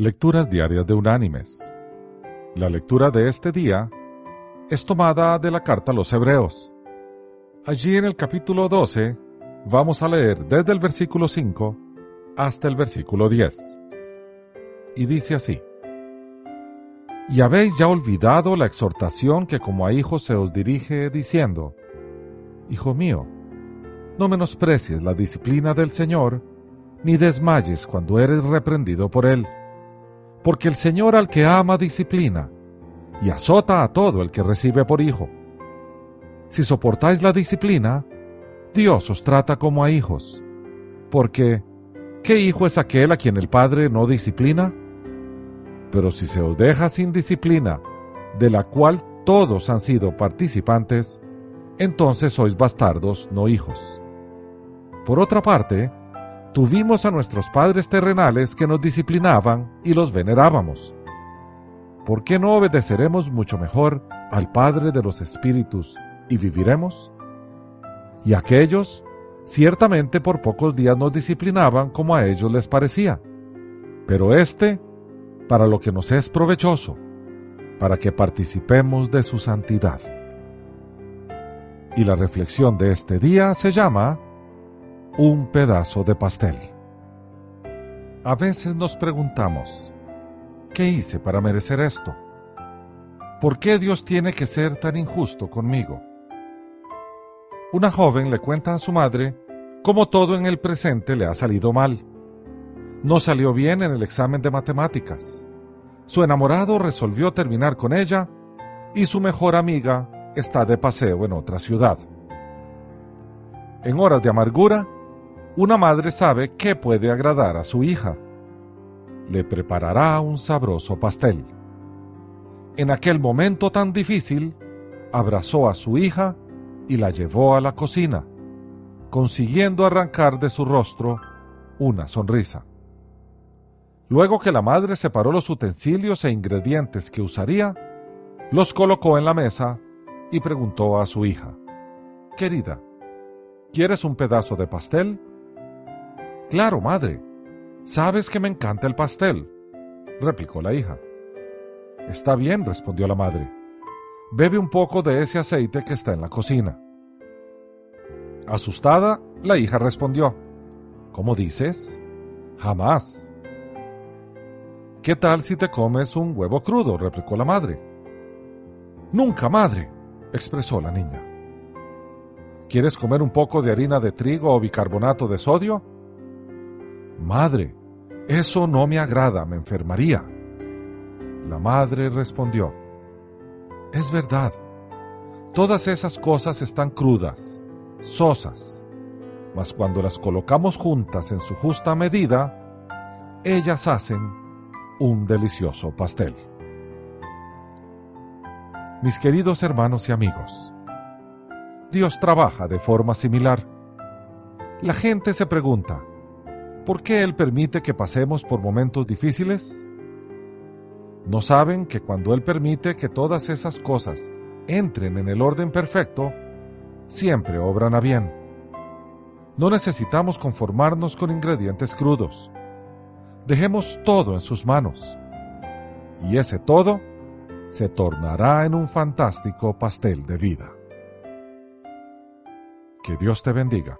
Lecturas Diarias de Unánimes. La lectura de este día es tomada de la carta a los Hebreos. Allí en el capítulo 12 vamos a leer desde el versículo 5 hasta el versículo 10. Y dice así. Y habéis ya olvidado la exhortación que como a hijos se os dirige diciendo, Hijo mío, no menosprecies la disciplina del Señor, ni desmayes cuando eres reprendido por Él porque el Señor al que ama disciplina, y azota a todo el que recibe por hijo. Si soportáis la disciplina, Dios os trata como a hijos, porque ¿qué hijo es aquel a quien el Padre no disciplina? Pero si se os deja sin disciplina, de la cual todos han sido participantes, entonces sois bastardos, no hijos. Por otra parte, Tuvimos a nuestros padres terrenales que nos disciplinaban y los venerábamos. ¿Por qué no obedeceremos mucho mejor al Padre de los Espíritus y viviremos? Y aquellos ciertamente por pocos días nos disciplinaban como a ellos les parecía, pero éste para lo que nos es provechoso, para que participemos de su santidad. Y la reflexión de este día se llama un pedazo de pastel. A veces nos preguntamos, ¿qué hice para merecer esto? ¿Por qué Dios tiene que ser tan injusto conmigo? Una joven le cuenta a su madre cómo todo en el presente le ha salido mal. No salió bien en el examen de matemáticas. Su enamorado resolvió terminar con ella y su mejor amiga está de paseo en otra ciudad. En horas de amargura, una madre sabe qué puede agradar a su hija. Le preparará un sabroso pastel. En aquel momento tan difícil, abrazó a su hija y la llevó a la cocina, consiguiendo arrancar de su rostro una sonrisa. Luego que la madre separó los utensilios e ingredientes que usaría, los colocó en la mesa y preguntó a su hija, Querida, ¿quieres un pedazo de pastel? Claro, madre. Sabes que me encanta el pastel, replicó la hija. Está bien, respondió la madre. Bebe un poco de ese aceite que está en la cocina. Asustada, la hija respondió, ¿Cómo dices? Jamás. ¿Qué tal si te comes un huevo crudo? replicó la madre. Nunca, madre, expresó la niña. ¿Quieres comer un poco de harina de trigo o bicarbonato de sodio? Madre, eso no me agrada, me enfermaría. La madre respondió, Es verdad, todas esas cosas están crudas, sosas, mas cuando las colocamos juntas en su justa medida, ellas hacen un delicioso pastel. Mis queridos hermanos y amigos, Dios trabaja de forma similar. La gente se pregunta, ¿Por qué Él permite que pasemos por momentos difíciles? ¿No saben que cuando Él permite que todas esas cosas entren en el orden perfecto, siempre obran a bien? No necesitamos conformarnos con ingredientes crudos. Dejemos todo en sus manos. Y ese todo se tornará en un fantástico pastel de vida. Que Dios te bendiga.